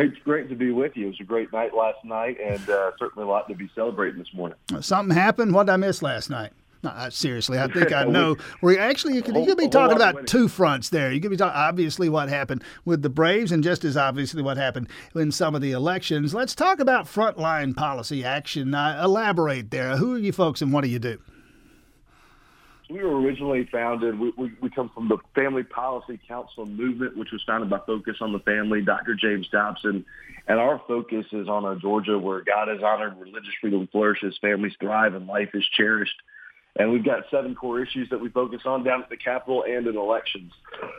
Great, great to be with you. It was a great night last night, and uh, certainly a lot to be celebrating this morning. Something happened. What did I miss last night? No, seriously, I think I know. we actually you could, you could be talking about two fronts there. You could be talking obviously what happened with the Braves, and just as obviously what happened in some of the elections. Let's talk about frontline policy action. Uh, elaborate there. Who are you folks, and what do you do? We were originally founded. We, we, we come from the Family Policy Council movement, which was founded by Focus on the Family, Dr. James Dobson, and our focus is on a Georgia where God is honored, religious freedom flourishes, families thrive, and life is cherished. And we've got seven core issues that we focus on down at the Capitol and in elections.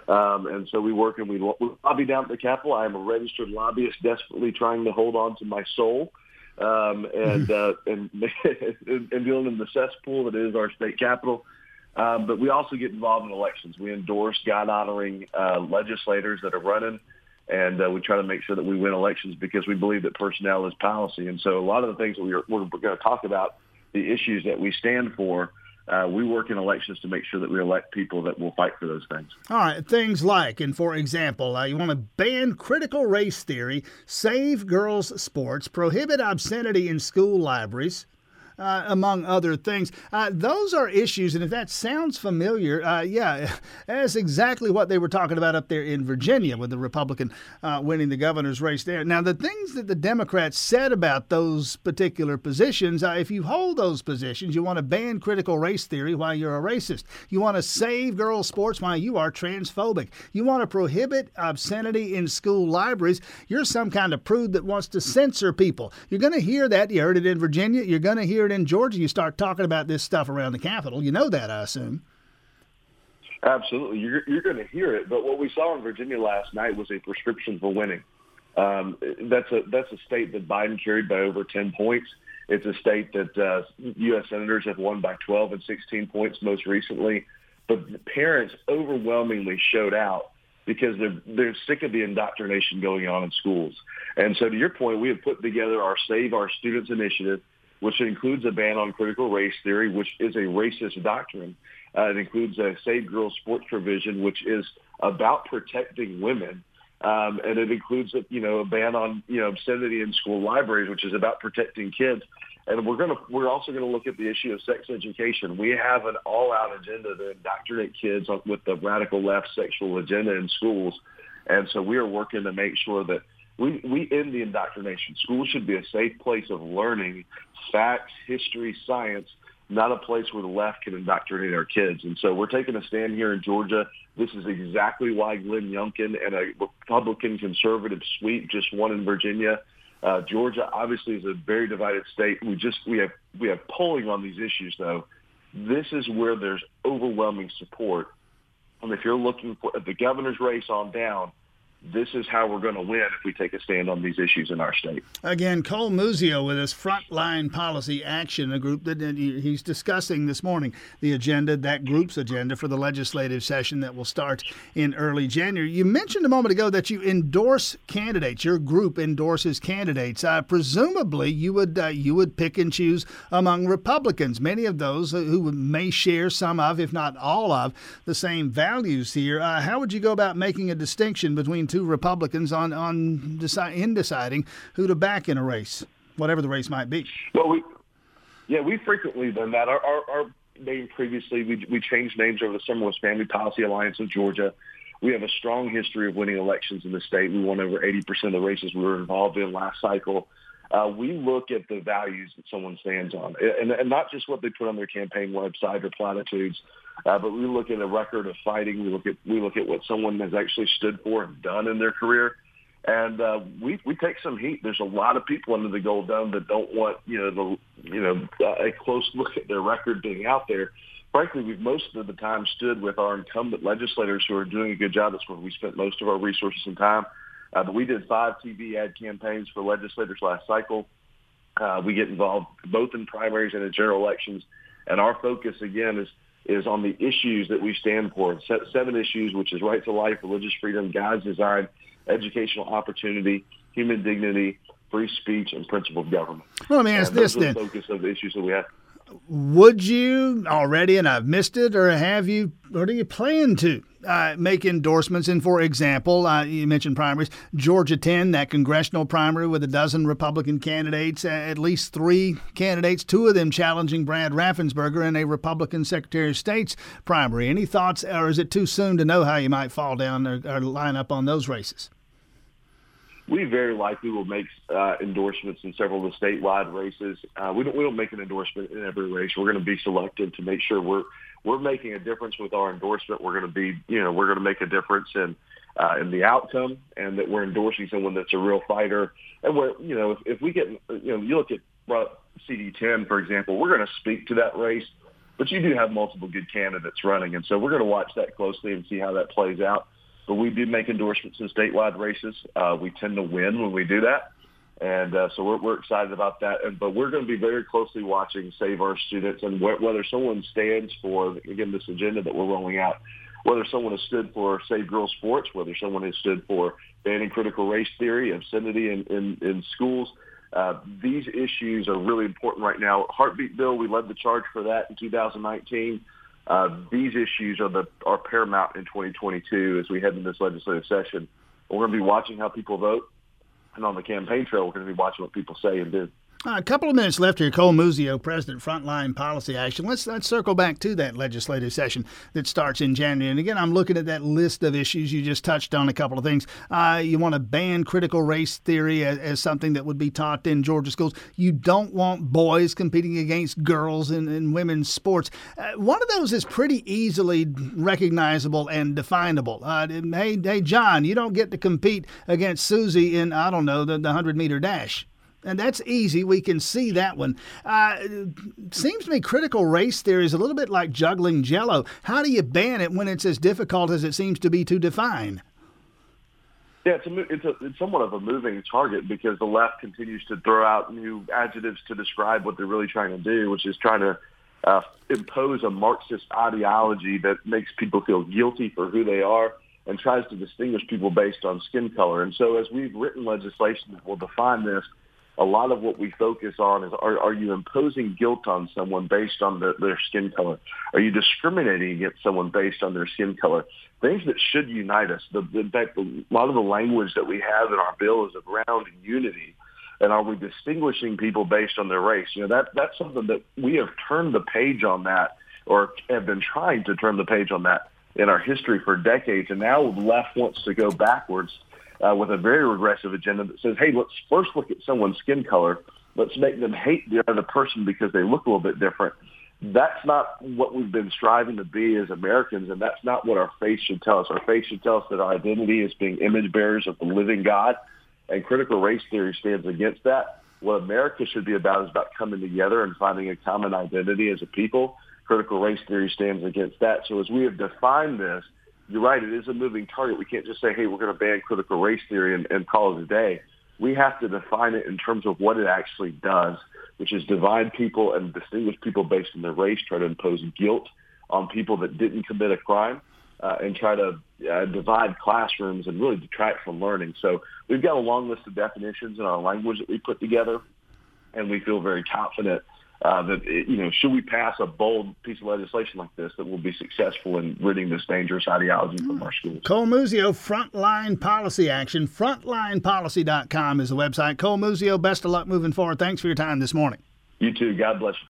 Um, and so we work and we, we lobby down at the Capitol. I am a registered lobbyist desperately trying to hold on to my soul um, and, uh, and, and dealing in the cesspool that is our state capital. Um, but we also get involved in elections. We endorse God-honoring uh, legislators that are running, and uh, we try to make sure that we win elections because we believe that personnel is policy. And so a lot of the things that we are, we're going to talk about, the issues that we stand for, uh, we work in elections to make sure that we elect people that will fight for those things. All right, things like, and for example, uh, you want to ban critical race theory, save girls' sports, prohibit obscenity in school libraries, uh, among other things. Uh, those are issues, and if that sounds familiar, uh, yeah, that's exactly what they were talking about up there in Virginia with the Republican uh, winning the governor's race there. Now, the things that the Democrats said about those particular positions, uh, if you hold those positions, you want to ban critical race theory while you're a racist. You want to save girls' sports while you are transphobic. You want to prohibit obscenity in school libraries. You're some kind of prude that wants to censor people. You're going to hear that. You heard it in Virginia. You're going to hear it in Georgia, you start talking about this stuff around the Capitol. You know that, I assume. Absolutely. You're, you're going to hear it. But what we saw in Virginia last night was a prescription for winning. Um, that's a that's a state that Biden carried by over 10 points. It's a state that uh, U.S. senators have won by 12 and 16 points most recently. But the parents overwhelmingly showed out because they're they're sick of the indoctrination going on in schools. And so, to your point, we have put together our Save Our Students initiative which includes a ban on critical race theory, which is a racist doctrine. Uh, it includes a Save Girls Sports provision, which is about protecting women. Um, and it includes, a, you know, a ban on, you know, obscenity in school libraries, which is about protecting kids. And we're going to, we're also going to look at the issue of sex education. We have an all-out agenda to indoctrinate kids with the radical left sexual agenda in schools. And so we are working to make sure that we, we end the indoctrination. School should be a safe place of learning facts, history, science, not a place where the left can indoctrinate our kids. And so we're taking a stand here in Georgia. This is exactly why Glenn Youngkin and a Republican conservative sweep just won in Virginia. Uh, Georgia obviously is a very divided state. We just we have we have polling on these issues though. This is where there's overwhelming support. And if you're looking for the governor's race on down, this is how we're going to win if we take a stand on these issues in our state. Again, Cole Muzio with his Frontline Policy Action, a group that he's discussing this morning the agenda, that group's agenda for the legislative session that will start in early January. You mentioned a moment ago that you endorse candidates. Your group endorses candidates. Uh, presumably, you would uh, you would pick and choose among Republicans. Many of those who may share some of, if not all of, the same values here. Uh, how would you go about making a distinction between two Republicans on on decide, in deciding who to back in a race, whatever the race might be. Well, we yeah we frequently done that. Our, our, our name previously we we changed names over the summer was Family Policy Alliance of Georgia. We have a strong history of winning elections in the state. We won over 80% of the races we were involved in last cycle. Uh, we look at the values that someone stands on, and, and not just what they put on their campaign website or platitudes, uh, but we look at a record of fighting. We look at we look at what someone has actually stood for and done in their career, and uh, we we take some heat. There's a lot of people under the gold dome that don't want you know the you know a close look at their record being out there. Frankly, we've most of the time stood with our incumbent legislators who are doing a good job. That's where we spent most of our resources and time. Uh, but we did five TV ad campaigns for legislators last cycle. Uh, we get involved both in primaries and in general elections, and our focus again is is on the issues that we stand for. Seven issues, which is right to life, religious freedom, God's design, educational opportunity, human dignity, free speech, and principle of government. Well, let me ask and this then. The focus of the issues that we have. Would you already, and I've missed it, or have you, or do you plan to uh, make endorsements? And for example, uh, you mentioned primaries, Georgia 10, that congressional primary with a dozen Republican candidates, at least three candidates, two of them challenging Brad Raffensperger in a Republican Secretary of State's primary. Any thoughts, or is it too soon to know how you might fall down or, or line up on those races? We very likely will make uh, endorsements in several of the statewide races. Uh, we don't we don't make an endorsement in every race. We're going to be selective to make sure we're we're making a difference with our endorsement. We're going to be you know we're going to make a difference in uh, in the outcome, and that we're endorsing someone that's a real fighter. And where you know if, if we get you know you look at CD10 for example, we're going to speak to that race. But you do have multiple good candidates running, and so we're going to watch that closely and see how that plays out but we do make endorsements in statewide races. Uh, we tend to win when we do that. And uh, so we're, we're excited about that. And, but we're going to be very closely watching Save Our Students and wh- whether someone stands for, again, this agenda that we're rolling out, whether someone has stood for Save Girls Sports, whether someone has stood for banning critical race theory, obscenity in, in, in schools. Uh, these issues are really important right now. Heartbeat Bill, we led the charge for that in 2019. Uh, these issues are the are paramount in 2022 as we head into this legislative session. We're going to be watching how people vote, and on the campaign trail, we're going to be watching what people say and do. A couple of minutes left here. Cole Muzio, President, Frontline Policy Action. Let's let's circle back to that legislative session that starts in January. And again, I'm looking at that list of issues. You just touched on a couple of things. Uh, you want to ban critical race theory as, as, something that would be taught in Georgia schools. You don't want boys competing against girls in, in women's sports. Uh, one of those is pretty easily recognizable and definable. Uh, hey, hey, John, you don't get to compete against Susie in I don't know the, the hundred meter dash and that's easy. We can see that one. Uh, seems to me critical race theory is a little bit like juggling jello. How do you ban it when it's as difficult as it seems to be to define? Yeah, it's, a, it's, a, it's somewhat of a moving target because the left continues to throw out new adjectives to describe what they're really trying to do, which is trying to uh, impose a Marxist ideology that makes people feel guilty for who they are and tries to distinguish people based on skin color. And so as we've written legislation that will define this, a lot of what we focus on is are, are you imposing guilt on someone based on the, their skin color? Are you discriminating against someone based on their skin color? Things that should unite us. The, in fact, a lot of the language that we have in our bill is around unity. And are we distinguishing people based on their race? You know, that that's something that we have turned the page on that or have been trying to turn the page on that in our history for decades. And now left wants to go backwards uh, with a very regressive agenda that says, hey, let's first look at someone's skin color. Let's make them hate the other person because they look a little bit different. That's not what we've been striving to be as Americans, and that's not what our faith should tell us. Our faith should tell us that our identity is being image bearers of the living God, and critical race theory stands against that. What America should be about is about coming together and finding a common identity as a people. Critical race theory stands against that. So as we have defined this, you're right. It is a moving target. We can't just say, hey, we're going to ban critical race theory and, and call it a day. We have to define it in terms of what it actually does, which is divide people and distinguish people based on their race, try to impose guilt on people that didn't commit a crime, uh, and try to uh, divide classrooms and really detract from learning. So we've got a long list of definitions in our language that we put together, and we feel very confident uh, that you know, should we pass a bold piece of legislation like this, that will be successful in ridding this dangerous ideology from our schools. Cole Muzio, Frontline Policy Action. Frontlinepolicy.com is the website. Cole Muzio, best of luck moving forward. Thanks for your time this morning. You too. God bless you.